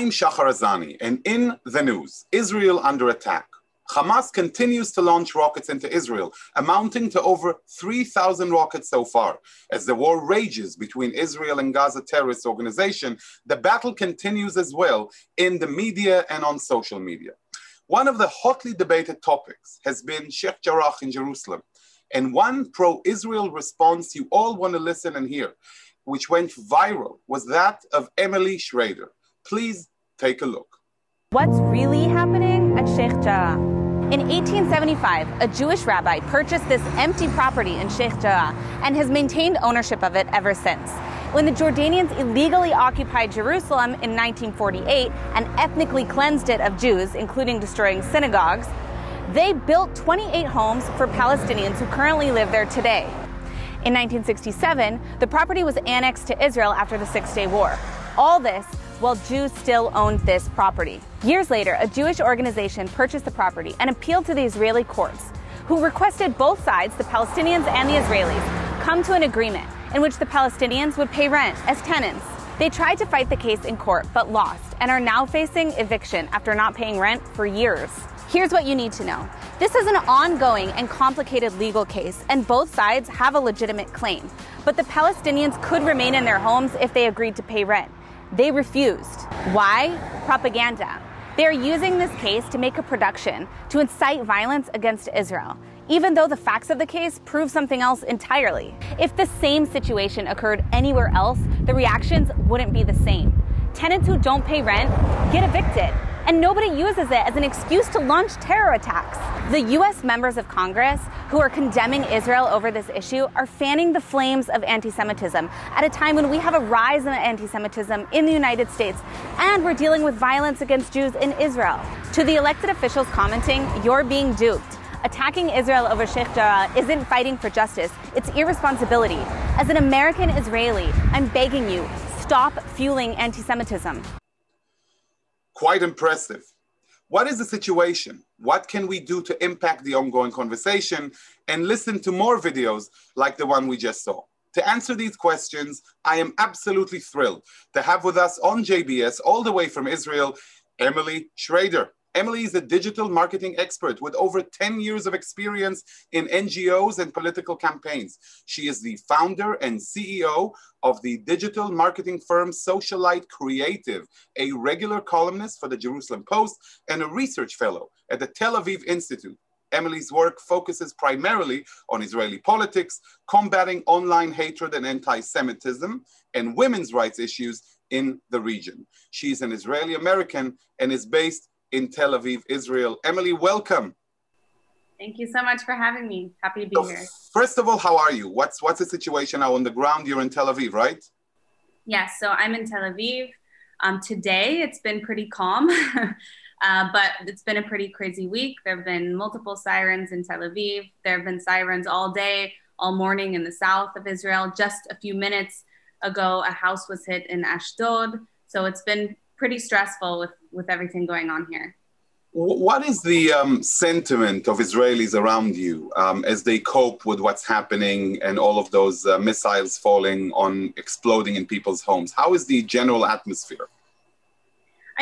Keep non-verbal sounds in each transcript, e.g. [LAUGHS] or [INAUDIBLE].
I'm Shahar Azani, and in the news, Israel under attack. Hamas continues to launch rockets into Israel, amounting to over 3,000 rockets so far. As the war rages between Israel and Gaza terrorist organization, the battle continues as well in the media and on social media. One of the hotly debated topics has been Sheikh Jarrah in Jerusalem, and one pro-Israel response you all want to listen and hear, which went viral, was that of Emily Schrader. Please take a look. What's really happening at Sheikh Jarrah? In 1875, a Jewish rabbi purchased this empty property in Sheikh Jarrah and has maintained ownership of it ever since. When the Jordanians illegally occupied Jerusalem in 1948 and ethnically cleansed it of Jews, including destroying synagogues, they built 28 homes for Palestinians who currently live there today. In 1967, the property was annexed to Israel after the Six Day War. All this while Jews still owned this property. Years later, a Jewish organization purchased the property and appealed to the Israeli courts, who requested both sides, the Palestinians and the Israelis, come to an agreement in which the Palestinians would pay rent as tenants. They tried to fight the case in court but lost and are now facing eviction after not paying rent for years. Here's what you need to know. This is an ongoing and complicated legal case, and both sides have a legitimate claim. But the Palestinians could remain in their homes if they agreed to pay rent. They refused. Why? Propaganda. They are using this case to make a production to incite violence against Israel, even though the facts of the case prove something else entirely. If the same situation occurred anywhere else, the reactions wouldn't be the same. Tenants who don't pay rent get evicted and nobody uses it as an excuse to launch terror attacks. The U.S. members of Congress who are condemning Israel over this issue are fanning the flames of anti Semitism at a time when we have a rise in anti Semitism in the United States and we're dealing with violence against Jews in Israel. To the elected officials commenting, you're being duped. Attacking Israel over Sheikh Jarrah isn't fighting for justice, it's irresponsibility. As an American Israeli, I'm begging you, stop fueling anti Semitism quite impressive. What is the situation? What can we do to impact the ongoing conversation and listen to more videos like the one we just saw? To answer these questions, I am absolutely thrilled to have with us on JBS, all the way from Israel, Emily Schrader. Emily is a digital marketing expert with over 10 years of experience in NGOs and political campaigns. She is the founder and CEO of the digital marketing firm Social Lite Creative, a regular columnist for the Jerusalem Post, and a research fellow at the Tel Aviv Institute. Emily's work focuses primarily on Israeli politics, combating online hatred and anti Semitism, and women's rights issues in the region. She's an Israeli American and is based in Tel Aviv, Israel. Emily, welcome. Thank you so much for having me. Happy to be so here. First of all, how are you? What's what's the situation now on the ground? You're in Tel Aviv, right? Yes, so I'm in Tel Aviv. Um, today it's been pretty calm, [LAUGHS] uh, but it's been a pretty crazy week. There have been multiple sirens in Tel Aviv. There have been sirens all day, all morning in the south of Israel. Just a few minutes ago, a house was hit in Ashdod. So it's been pretty stressful with with everything going on here. What is the um, sentiment of Israelis around you um, as they cope with what's happening and all of those uh, missiles falling on, exploding in people's homes? How is the general atmosphere?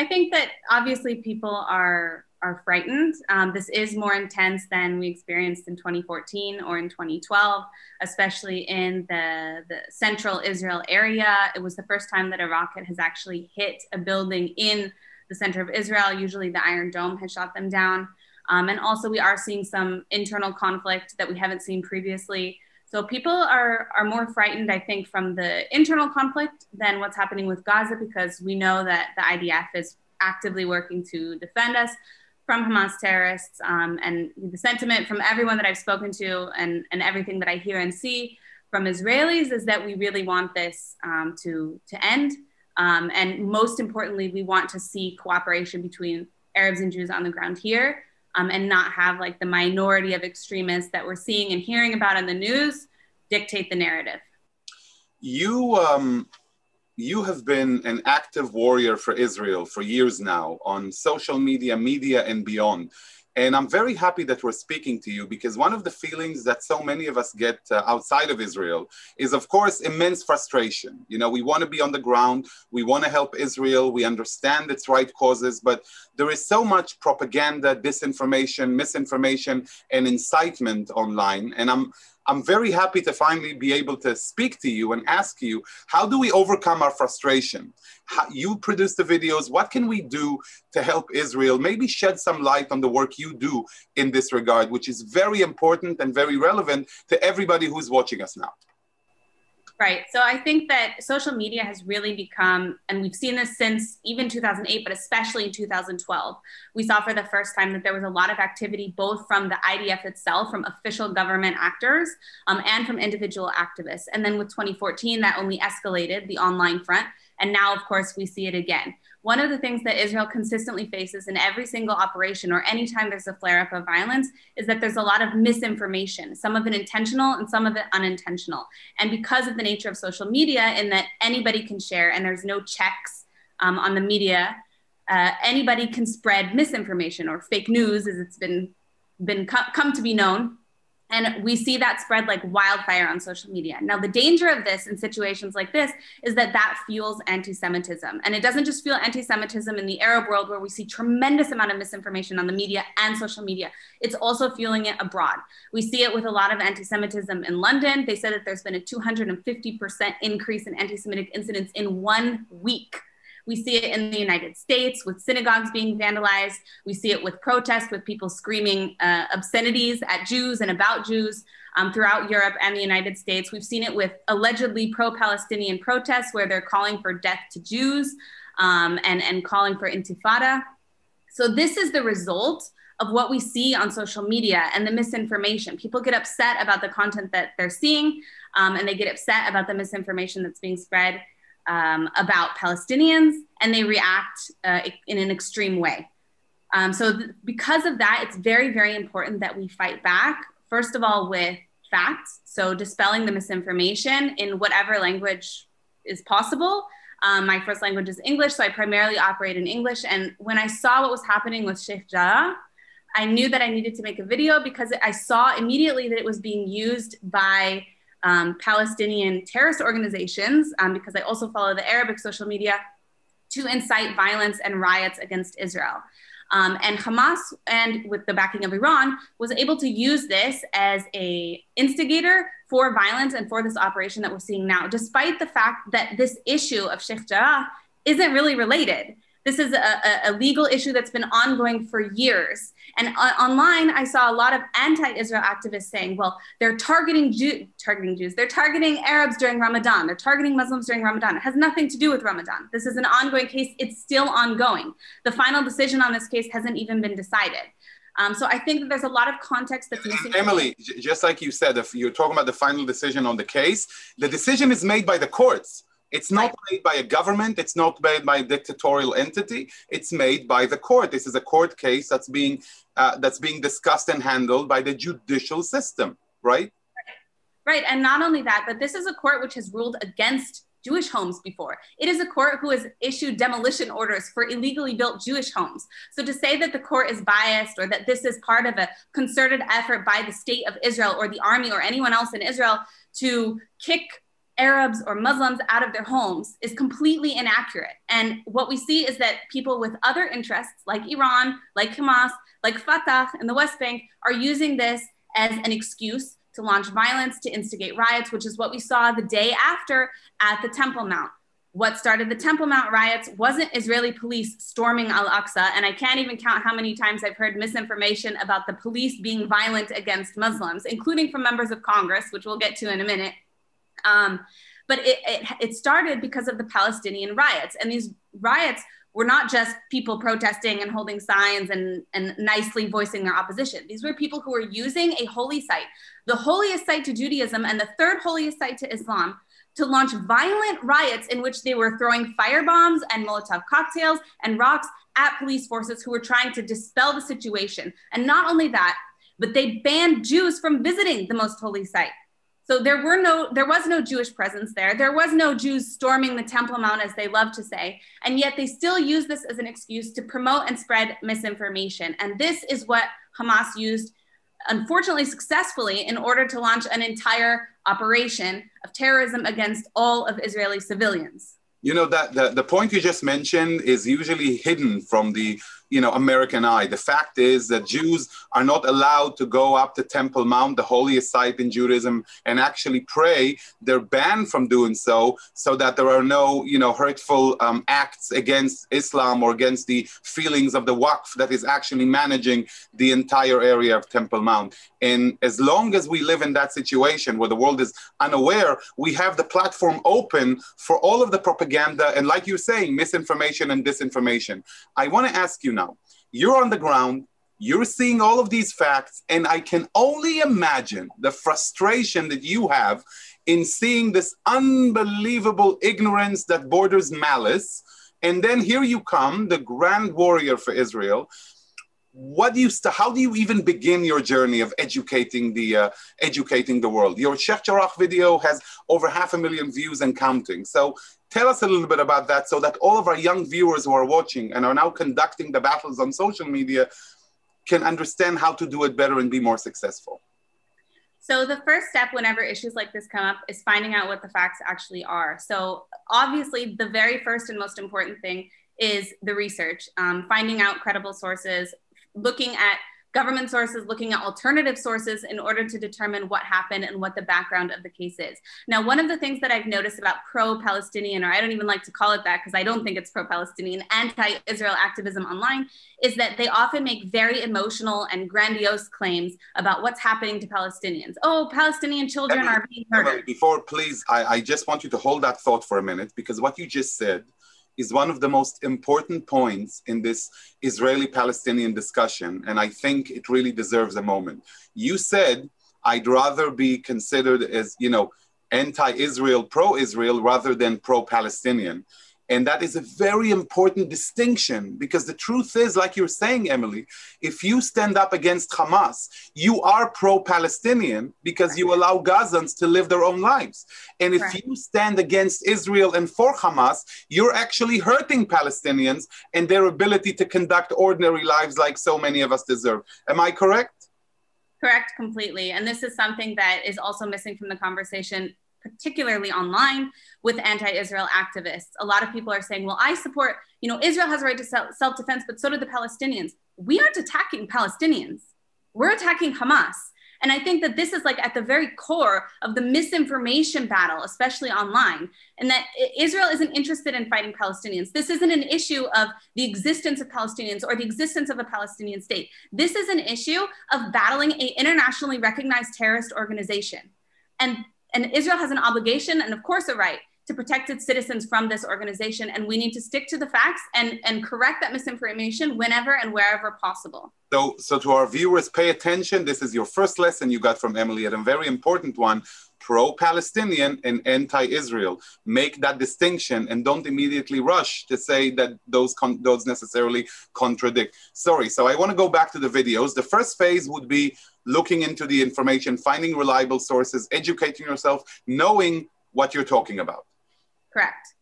I think that obviously people are are frightened. Um, this is more intense than we experienced in 2014 or in 2012, especially in the, the central Israel area. It was the first time that a rocket has actually hit a building in the center of Israel. Usually the Iron Dome has shot them down. Um, and also, we are seeing some internal conflict that we haven't seen previously. So people are, are more frightened, I think, from the internal conflict than what's happening with Gaza because we know that the IDF is actively working to defend us from Hamas terrorists um, and the sentiment from everyone that I've spoken to and, and everything that I hear and see from Israelis is that we really want this um, to, to end. Um, and most importantly, we want to see cooperation between Arabs and Jews on the ground here um, and not have like the minority of extremists that we're seeing and hearing about in the news dictate the narrative. You um, you have been an active warrior for Israel for years now on social media, media, and beyond. And I'm very happy that we're speaking to you because one of the feelings that so many of us get uh, outside of Israel is, of course, immense frustration. You know, we want to be on the ground, we want to help Israel, we understand its right causes, but there is so much propaganda, disinformation, misinformation, and incitement online. And I'm I'm very happy to finally be able to speak to you and ask you, how do we overcome our frustration? How, you produce the videos. What can we do to help Israel? Maybe shed some light on the work you do in this regard, which is very important and very relevant to everybody who's watching us now. Right. So I think that social media has really become, and we've seen this since even 2008, but especially in 2012, we saw for the first time that there was a lot of activity both from the IDF itself, from official government actors, um, and from individual activists. And then with 2014, that only escalated the online front. And now, of course, we see it again. One of the things that Israel consistently faces in every single operation or anytime there's a flare up of violence is that there's a lot of misinformation, some of it intentional and some of it unintentional. And because of the nature of social media, in that anybody can share and there's no checks um, on the media, uh, anybody can spread misinformation or fake news, as it's been been co- come to be known. And we see that spread like wildfire on social media. Now, the danger of this in situations like this is that that fuels anti Semitism. And it doesn't just fuel anti Semitism in the Arab world where we see tremendous amount of misinformation on the media and social media. It's also fueling it abroad. We see it with a lot of anti Semitism in London. They said that there's been a 250% increase in anti Semitic incidents in one week we see it in the United States with synagogues being vandalized. We see it with protests, with people screaming uh, obscenities at Jews and about Jews um, throughout Europe and the United States. We've seen it with allegedly pro Palestinian protests where they're calling for death to Jews um, and, and calling for intifada. So, this is the result of what we see on social media and the misinformation. People get upset about the content that they're seeing, um, and they get upset about the misinformation that's being spread um, about Palestinians, and they react uh, in an extreme way. Um, so, th- because of that, it's very, very important that we fight back, first of all, with facts. So, dispelling the misinformation in whatever language is possible. Um, my first language is English, so I primarily operate in English. And when I saw what was happening with Sheikh Jarrah, I knew that I needed to make a video because I saw immediately that it was being used by um, Palestinian terrorist organizations, um, because I also follow the Arabic social media, to incite violence and riots against Israel. Um, and Hamas, and with the backing of Iran, was able to use this as a instigator for violence and for this operation that we're seeing now, despite the fact that this issue of Sheikh Jarrah isn't really related. This is a, a, legal issue that's been ongoing for years. And uh, online, I saw a lot of anti-Israel activists saying, "Well, they're targeting Jew- targeting Jews. They're targeting Arabs during Ramadan. They're targeting Muslims during Ramadan. It has nothing to do with Ramadan. This is an ongoing case. It's still ongoing. The final decision on this case hasn't even been decided." Um, so I think that there's a lot of context that's missing. Emily, just like you said, if you're talking about the final decision on the case, the decision is made by the courts. It's not made by a government. It's not made by a dictatorial entity. It's made by the court. This is a court case that's being uh, that's being discussed and handled by the judicial system, right? Right, and not only that, but this is a court which has ruled against Jewish homes before. It is a court who has issued demolition orders for illegally built Jewish homes. So to say that the court is biased or that this is part of a concerted effort by the state of Israel or the army or anyone else in Israel to kick Arabs or Muslims out of their homes is completely inaccurate. And what we see is that people with other interests, like Iran, like Hamas, like Fatah in the West Bank, are using this as an excuse to launch violence, to instigate riots, which is what we saw the day after at the Temple Mount. What started the Temple Mount riots wasn't Israeli police storming Al Aqsa. And I can't even count how many times I've heard misinformation about the police being violent against Muslims, including from members of Congress, which we'll get to in a minute. Um, but it, it, it started because of the Palestinian riots. And these riots were not just people protesting and holding signs and, and nicely voicing their opposition. These were people who were using a holy site, the holiest site to Judaism and the third holiest site to Islam, to launch violent riots in which they were throwing firebombs and Molotov cocktails and rocks at police forces who were trying to dispel the situation. And not only that, but they banned Jews from visiting the most holy site. So there were no, there was no Jewish presence there. There was no Jews storming the Temple Mount, as they love to say. And yet they still use this as an excuse to promote and spread misinformation. And this is what Hamas used unfortunately successfully in order to launch an entire operation of terrorism against all of Israeli civilians. You know that the, the point you just mentioned is usually hidden from the you know American eye. The fact is that Jews are not allowed to go up to Temple Mount, the holiest site in Judaism, and actually pray. They're banned from doing so, so that there are no you know hurtful um, acts against Islam or against the feelings of the Waqf that is actually managing the entire area of Temple Mount. And as long as we live in that situation where the world is unaware, we have the platform open for all of the propaganda and, like you're saying, misinformation and disinformation. I want to ask you you're on the ground, you're seeing all of these facts, and I can only imagine the frustration that you have in seeing this unbelievable ignorance that borders malice. And then here you come, the grand warrior for Israel. What do you st- how do you even begin your journey of educating the uh, educating the world? Your Sheikh Jarrah video has over half a million views and counting. So tell us a little bit about that so that all of our young viewers who are watching and are now conducting the battles on social media can understand how to do it better and be more successful. So the first step whenever issues like this come up is finding out what the facts actually are. So obviously the very first and most important thing is the research, um, finding out credible sources, looking at government sources, looking at alternative sources in order to determine what happened and what the background of the case is. Now, one of the things that I've noticed about pro Palestinian, or I don't even like to call it that because I don't think it's pro Palestinian, anti Israel activism online, is that they often make very emotional and grandiose claims about what's happening to Palestinians. Oh, Palestinian children are being murdered. Before, please, I, I just want you to hold that thought for a minute because what you just said is one of the most important points in this Israeli Palestinian discussion. And I think it really deserves a moment. You said, I'd rather be considered as, you know, anti Israel, pro Israel, rather than pro Palestinian. And that is a very important distinction because the truth is, like you're saying, Emily, if you stand up against Hamas, you are pro Palestinian because you allow Gazans to live their own lives. And if right. you stand against Israel and for Hamas, you're actually hurting Palestinians and their ability to conduct ordinary lives like so many of us deserve. Am I correct? Correct, completely. And this is something that is also missing from the conversation particularly online with anti-Israel activists. A lot of people are saying, well, I support, you know, Israel has a right to self-defense, but so do the Palestinians. We aren't attacking Palestinians. We're attacking Hamas. And I think that this is like at the very core of the misinformation battle, especially online, and that Israel isn't interested in fighting Palestinians. This isn't an issue of the existence of Palestinians or the existence of a Palestinian state. This is an issue of battling an internationally recognized terrorist organization. And and Israel has an obligation and, of course, a right to protect its citizens from this organization. And we need to stick to the facts and, and correct that misinformation whenever and wherever possible. So, so to our viewers, pay attention. This is your first lesson you got from Emily, and a very important one pro-Palestinian and anti-Israel. Make that distinction and don't immediately rush to say that those con- those necessarily contradict. Sorry. So I want to go back to the videos. The first phase would be looking into the information, finding reliable sources, educating yourself, knowing what you're talking about. Correct.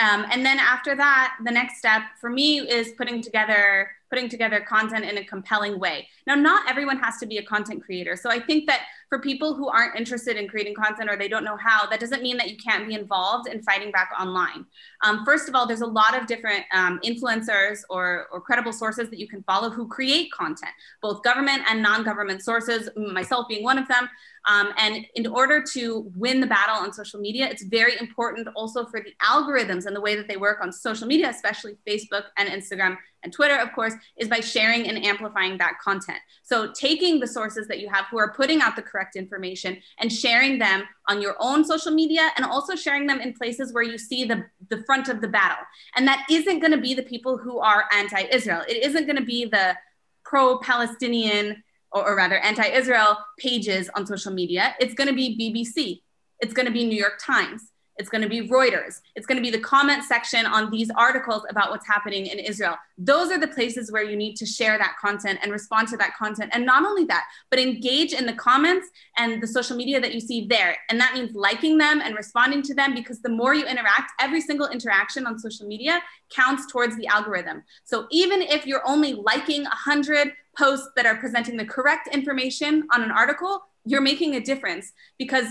Um, and then after that, the next step for me is putting together putting together content in a compelling way. Now, not everyone has to be a content creator. So I think that for people who aren't interested in creating content or they don't know how, that doesn't mean that you can't be involved in fighting back online. Um, first of all, there's a lot of different um, influencers or, or credible sources that you can follow who create content, both government and non-government sources, myself being one of them. Um, and in order to win the battle on social media, it's very important also for the algorithms and the way that they work on social media, especially Facebook and Instagram and Twitter, of course, is by sharing and amplifying that content. So taking the sources that you have who are putting out the correct information and sharing them on your own social media and also sharing them in places where you see the, the front of the battle. And that isn't going to be the people who are anti-Israel. It isn't going to be the pro-Palestinian or, or rather anti-Israel pages on social media. It's going to be BBC. It's going to be New York Times. It's going to be Reuters. It's going to be the comment section on these articles about what's happening in Israel. Those are the places where you need to share that content and respond to that content. And not only that, but engage in the comments and the social media that you see there. And that means liking them and responding to them because the more you interact, every single interaction on social media counts towards the algorithm. So even if you're only liking 100 posts that are presenting the correct information on an article, you're making a difference because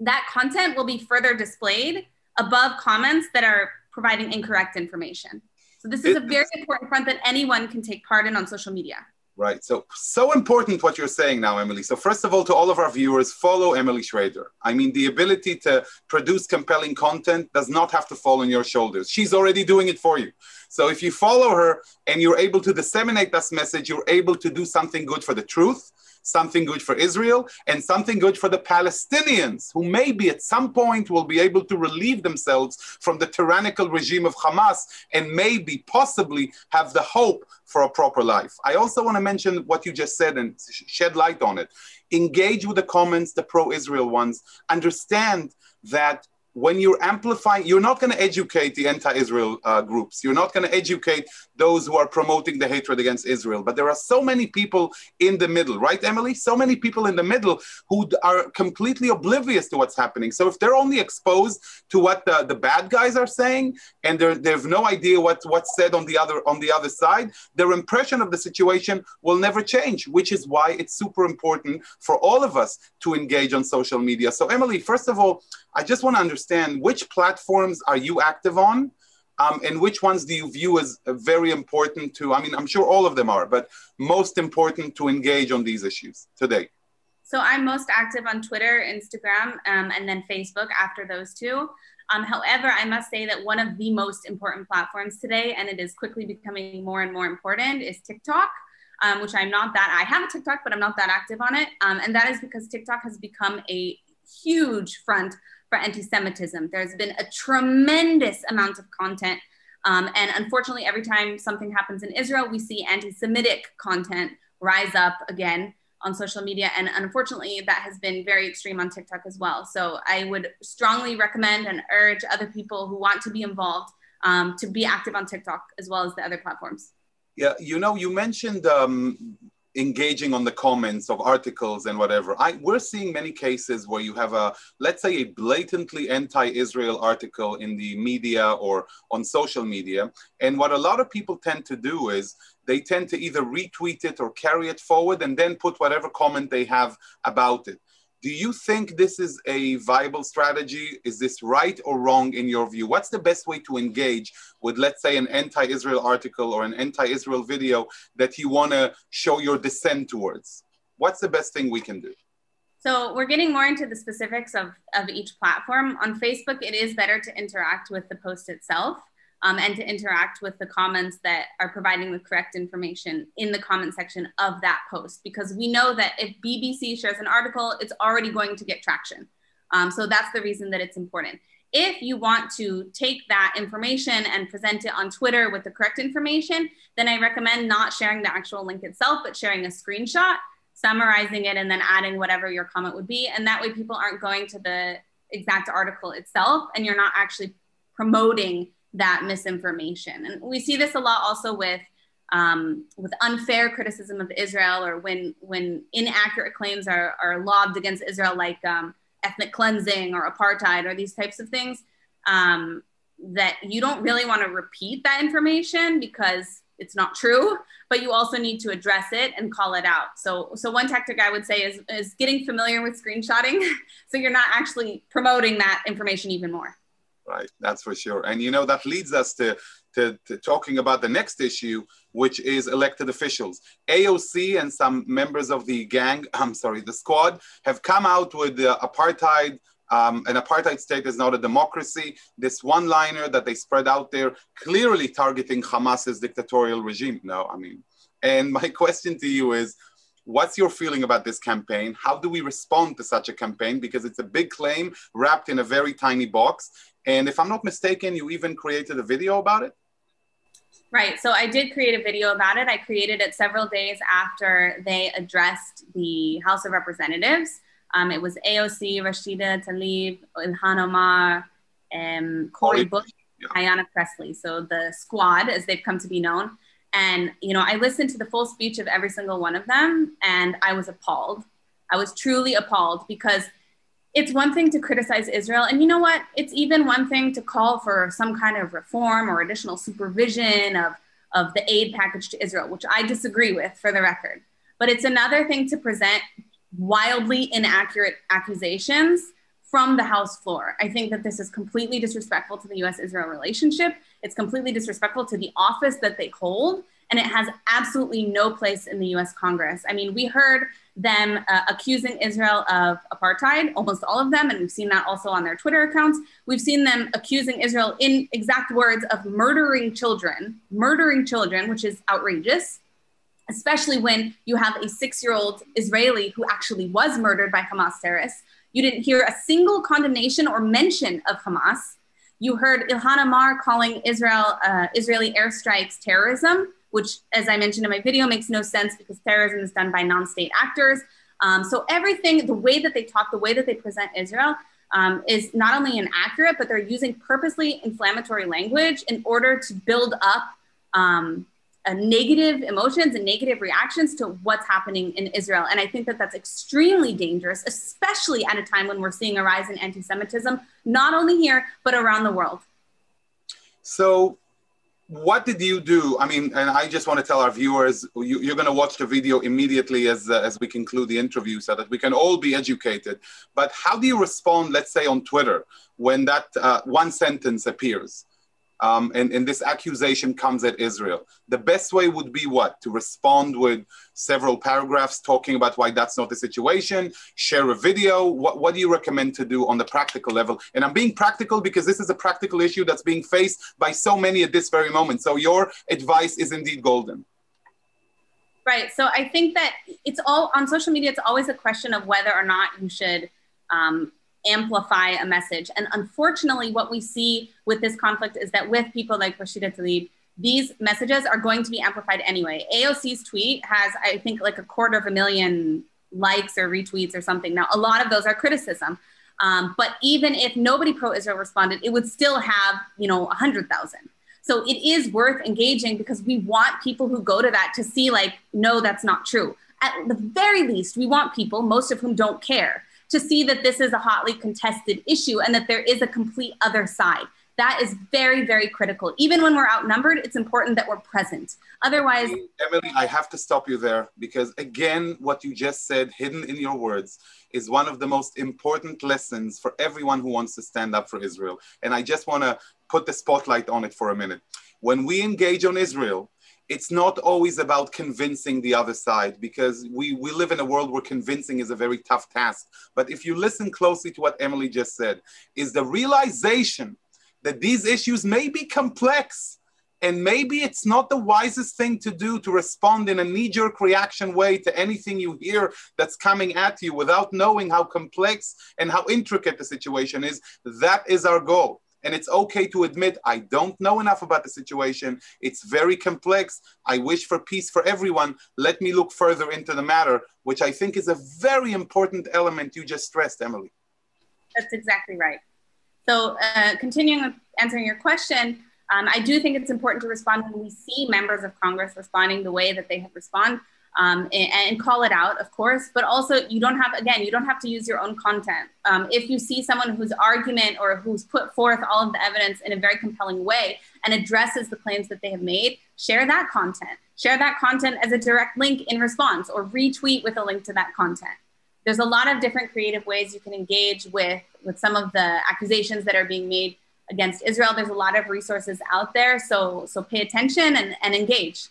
that content will be further displayed above comments that are providing incorrect information. So this is a very important front that anyone can take part in on social media. Right. So, so important what you're saying now, Emily. So, first of all, to all of our viewers, follow Emily Schrader. I mean, the ability to produce compelling content does not have to fall on your shoulders. She's already doing it for you. So, if you follow her and you're able to disseminate this message, you're able to do something good for the truth something good for Israel, and something good for the Palestinians, who maybe at some point will be able to relieve themselves from the tyrannical regime of Hamas and maybe, possibly, have the hope for a proper life. I also want to mention what you just said and shed light on it. Engage with the comments, the pro Israel ones. Understand that when you're amplifying, you're not going to educate the anti Israel uh, groups. You're not going to educate those who are promoting the hatred against Israel. But there are so many people in the middle, right, Emily? So many people in the middle who are completely oblivious to what's happening. So if they're only exposed to what the, the bad guys are saying and they have no idea what, what's said on the, other, on the other side, their impression of the situation will never change, which is why it's super important for all of us to engage on social media. So, Emily, first of all, I just want to understand which platforms are you active on? Um, and which ones do you view as very important to? I mean, I'm sure all of them are, but most important to engage on these issues today. So I'm most active on Twitter, Instagram, um, and then Facebook after those two. Um, however, I must say that one of the most important platforms today, and it is quickly becoming more and more important, is TikTok. Um, which I'm not that I have a TikTok, but I'm not that active on it. Um, and that is because TikTok has become a huge front for anti Semitism. There's been a tremendous amount of content. Um, and unfortunately, every time something happens in Israel, we see anti Semitic content rise up again on social media. And unfortunately, that has been very extreme on TikTok as well. So I would strongly recommend and urge other people who want to be involved um, to be active on TikTok as well as the other platforms. Yeah, you know, you mentioned um, engaging on the comments of articles and whatever. I, we're seeing many cases where you have a, let's say, a blatantly anti-Israel article in the media or on social media. And what a lot of people tend to do is they tend to either retweet it or carry it forward and then put whatever comment they have about it. Do you think this is a viable strategy? Is this right or wrong in your view? What's the best way to engage with, let's say, an anti Israel article or an anti Israel video that you want to show your dissent towards? What's the best thing we can do? So we're getting more into the specifics of, of each platform. On Facebook, it is better to interact with the post itself um, and to interact with the comments that are providing the correct information in the comment section of that post. Because we know that if BBC shares an article, it's already going to get traction. Um, so that's the reason that it's important. If you want to take that information and present it on Twitter with the correct information, then I recommend not sharing the actual link itself, but sharing a screenshot, summarizing it, and then adding whatever your comment would be. And that way people aren't going to the exact article itself and you're not actually promoting that misinformation. And we see this a lot also with um, with unfair criticism of Israel or when when inaccurate claims are, are lobbed against Israel, like um, ethnic cleansing or apartheid or these types of things, um, that you don't really want to repeat that information because it's not true, but you also need to address it and call it out. So, so one tactic I would say is, is getting familiar with screenshotting [LAUGHS] so you're not actually promoting that information even more right? That's for sure. And you know, that leads us to, to, to, talking about the next issue, which is elected officials. AOC and some members of the gang, [LAUGHS] I'm sorry, the squad, have come out with the apartheid. Um, an apartheid state is not a democracy. This one liner that they spread out there, clearly targeting Hamas's dictatorial regime. No, I mean, and my [LAUGHS] question to you is What's your feeling about this campaign? How do we respond to such a campaign? Because it's a big claim wrapped in a very tiny box. And if I'm not mistaken, you even created a video about it? Right. So I did create a video about it. I created it several days after they addressed the House of Representatives. Um, it was AOC, Rashida Tlaib, Ilhan Omar, um, Cori Bush, yeah. Ayanna Pressley. So the squad, as they've come to be known. And, you know, I listened to the full speech of every single one of them and I was appalled. I was truly appalled because it's one thing to criticize Israel. And you know what? It's even one thing to call for some kind of reform or additional supervision of, of the aid package to Israel, which I disagree with for the record. But it's another thing to present wildly inaccurate accusations from the House floor. I think that this is completely disrespectful to the US Israel relationship. It's completely disrespectful to the office that they hold. And it has absolutely no place in the US Congress. I mean, we heard them uh, accusing Israel of apartheid, almost all of them, and we've seen that also on their Twitter accounts. We've seen them accusing Israel, in exact words, of murdering children, murdering children, which is outrageous, especially when you have a six year old Israeli who actually was murdered by Hamas terrorists. You didn't hear a single condemnation or mention of Hamas. You heard Ilhan Omar calling Israel uh, Israeli airstrikes terrorism which, as I mentioned in my video, makes no sense because terrorism is done by non state actors. Um, so, everything, the way that they talk, the way that they present Israel, um, is not only inaccurate, but they're using purposely inflammatory language in order to build up um, negative emotions and negative reactions to what's happening in Israel. And I think that that's extremely dangerous, especially at a time when we're seeing a rise in anti Semitism, not only here, but around the world. So, what did you do? I mean, and I just want to tell our viewers, you, are going to watch the video immediately as, uh, as we conclude the interview so that we can all be educated. But how do you respond, let's say on Twitter, when that uh, one sentence appears? Um, and, and this accusation comes at Israel. The best way would be what? To respond with several paragraphs talking about why that's not the situation, share a video. What, what do you recommend to do on the practical level? And I'm being practical because this is a practical issue that's being faced by so many at this very moment. So your advice is indeed golden. Right. So I think that it's all on social media, it's always a question of whether or not you should um, amplify a message. And unfortunately, what we see with this conflict is that with people like Rashida Tlaib, these messages are going to be amplified anyway. AOC's tweet has, I think, like a quarter of a million likes or retweets or something. Now, a lot of those are criticism. Um, but even if nobody pro-Israel responded, it would still have, you know, 100,000. So it is worth engaging because we want people who go to that to see, like, no, that's not true. At the very least, we want people, most of whom don't care, to see that this is a hotly contested issue and that there is a complete other side. That is very, very critical. Even when we're outnumbered, it's important that we're present. Otherwise, Emily, I have to stop you there because, again, what you just said, hidden in your words, is one of the most important lessons for everyone who wants to stand up for Israel. And I just want to put the spotlight on it for a minute. When we engage on Israel, it's not always about convincing the other side because we, we live in a world where convincing is a very tough task. But if you listen closely to what Emily just said, is the realization that these issues may be complex and maybe it's not the wisest thing to do to respond in a knee jerk reaction way to anything you hear that's coming at you without knowing how complex and how intricate the situation is. That is our goal and it's okay to admit I don't know enough about the situation. It's very complex. I wish for peace for everyone. Let me look further into the matter, which I think is a very important element you just stressed, Emily. That's exactly right. So, uh, continuing answering your question, um, I do think it's important to respond when we see members of Congress responding the way that they have responded um, and, and, call it out, of course. But also, you don't have, again, you don't have to use your own content. Um, if you see someone whose argument or who's put forth all of the evidence in a very compelling way and addresses the claims that they have made, share that content. Share that content as a direct link in response or retweet with a link to that content. There's a lot of different creative ways you can engage with, with some of the accusations that are being made against Israel. There's a lot of resources out there. So, so pay attention and, and engage.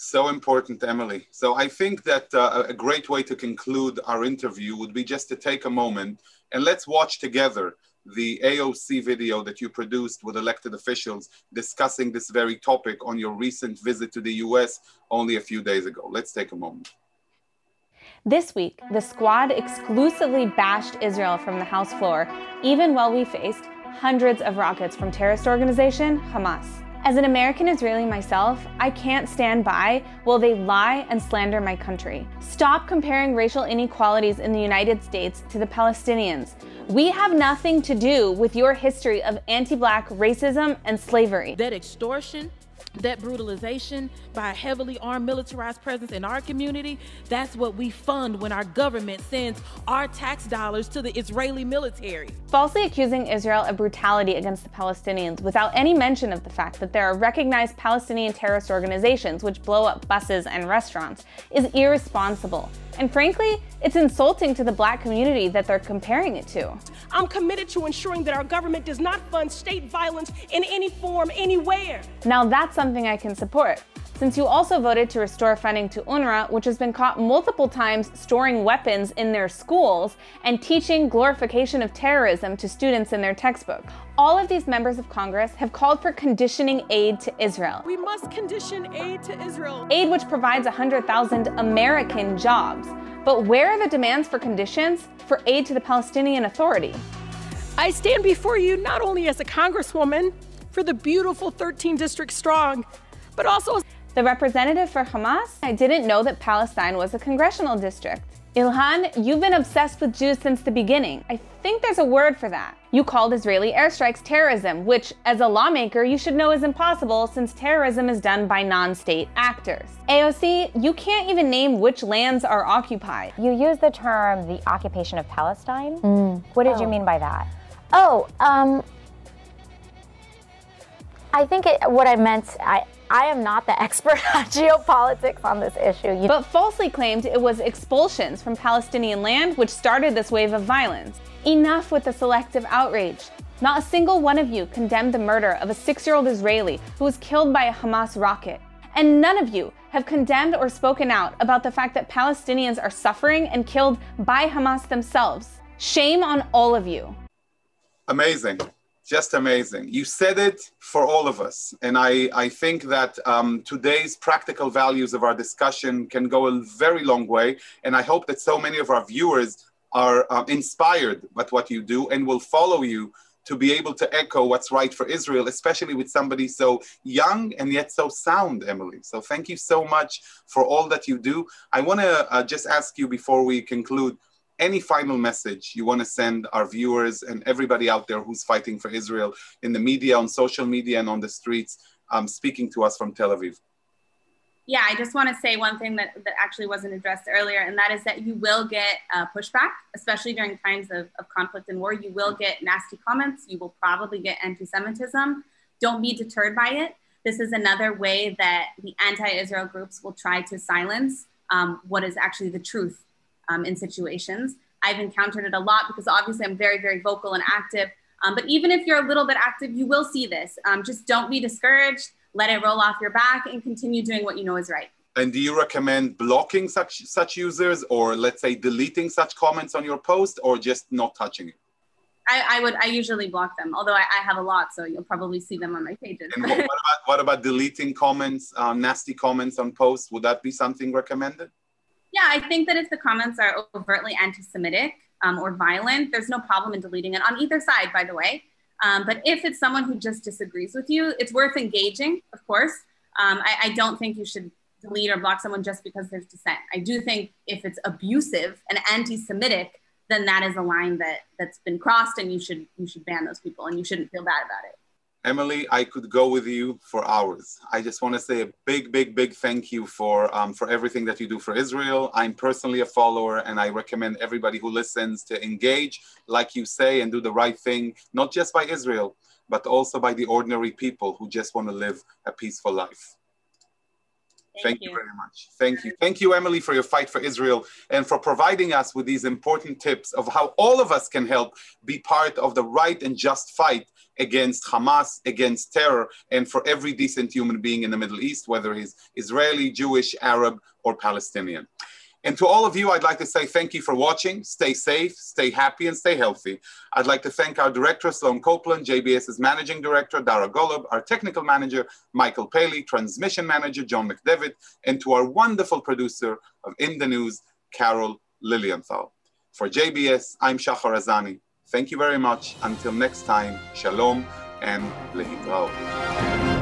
So important, Emily. So I think that uh, a great way to conclude our interview would be just to take a moment and let's watch together the AOC video that you produced with elected officials discussing this very topic on your recent visit to the US only a few days ago. Let's take a moment. This week, the squad exclusively bashed Israel from the House floor, even while we faced hundreds of rockets from terrorist organization Hamas. As an American Israeli myself, I can't stand by while they lie and slander my country. Stop comparing racial inequalities in the United States to the Palestinians. We have nothing to do with your history of anti black racism and slavery. That extortion that brutalization by a heavily armed militarized presence in our community, that's what we fund when our government sends our tax dollars to the Israeli military. Falsely accusing Israel of brutality against the Palestinians without any mention of the fact that there are recognized Palestinian terrorist organizations which blow up buses and restaurants is irresponsible. And frankly, it's insulting to the black community that they're comparing it to. I'm committed to ensuring that our government does not fund state violence in any form, anywhere. Now that's something I can support. Since you also voted to restore funding to UNRWA, which has been caught multiple times storing weapons in their schools and teaching glorification of terrorism to students in their textbook. All of these members of Congress have called for conditioning aid to Israel. We must condition aid to Israel. Aid which provides 100,000 American jobs. But where are the demands for conditions for aid to the Palestinian Authority? I stand before you not only as a congresswoman for the beautiful 13 district strong, but also the representative for Hamas? I didn't know that Palestine was a congressional district. Ilhan, you've been obsessed with Jews since the beginning. I think there's a word for that. You called Israeli airstrikes terrorism, which, as a lawmaker, you should know is impossible since terrorism is done by non state actors. AOC, you can't even name which lands are occupied. You use the term the occupation of Palestine. Mm. What did oh. you mean by that? Oh, um, I think it, what I meant, I, I am not the [LAUGHS] expert on geopolitics on this issue. You but falsely claimed it was expulsions from Palestinian land which started this wave of violence. Enough with the selective outrage. Not a single one of you condemned the murder of a six year old Israeli who was killed by a Hamas rocket. And none of you have condemned or spoken out about the fact that Palestinians are suffering and killed by Hamas themselves. Shame on all of you. Amazing just amazing. You said it for all of us. And I, I think that um, today's practical values of our discussion can go a very long way. And I hope that so many of our viewers are uh, inspired by what you do and will follow you to be able to echo what's right for Israel, especially with somebody so young and yet so sound, Emily. So thank you so much for all that you do. I want to uh, just ask you before we conclude any final message you want to send our viewers and everybody out there who's fighting for Israel in the media, on social media, and on the streets, um, speaking to us from Tel Aviv? Yeah, I just want to say one thing that, that actually wasn't addressed earlier, and that is that you will get uh, pushback, especially during times of, of conflict and war. You will get nasty comments. You will probably get anti Semitism. Don't be deterred by it. This is another way that the anti Israel groups will try to silence um, what is actually the truth um, in situations. I've encountered it a lot because obviously I'm very, very vocal and active. Um, but even if you're a little bit active, you will see this. Um, just don't be discouraged. Let it roll off your back and continue doing what you know is right. And do you recommend blocking such such users, or let's say deleting such comments on your post, or just not touching it? I, I would. I usually block them, although I, I, have a lot, so you'll probably see them on my pages. and what, what, about, what about deleting comments, uh, nasty comments on posts? Would that be something recommended? Yeah, I think that if the comments are overtly anti Semitic um, or violent, there's no problem in deleting it on either side, by the way. Um, but if it's someone who just disagrees with you, it's worth engaging, of course. Um, I, I, don't think you should delete or block someone just because there's dissent. I do think if it's abusive and anti-Semitic, then that is a line that that's been crossed, and you should you should ban those people, and you shouldn't feel bad about it. Emily, I could go with you for hours. I just want to say a big, big, big thank you for um, for everything that you do for Israel. I'm personally a follower, and I recommend everybody who listens to engage, like you say, and do the right thing, not just by Israel, but also by the ordinary people who just want to live a peaceful life. Thank, you. you. very much. Thank you. Thank you, Emily, for your fight for Israel and for providing us with these important tips of how all of us can help be part of the right and just fight against Hamas, against terror, and for every decent human being in the Middle East, whether he's Israeli, Jewish, Arab, or Palestinian. And to all of you, I'd like to say thank you for watching. Stay safe, stay happy, and stay healthy. I'd like to thank our director, Sloan Copeland, JBS's managing director, Dara Golub, our technical manager, Michael Paley, transmission manager, John McDevitt, and to our wonderful producer of In the News, Carol Lilienthal. For JBS, I'm Shachar Azani. Thank you very much. Until next time, shalom and lehitraot.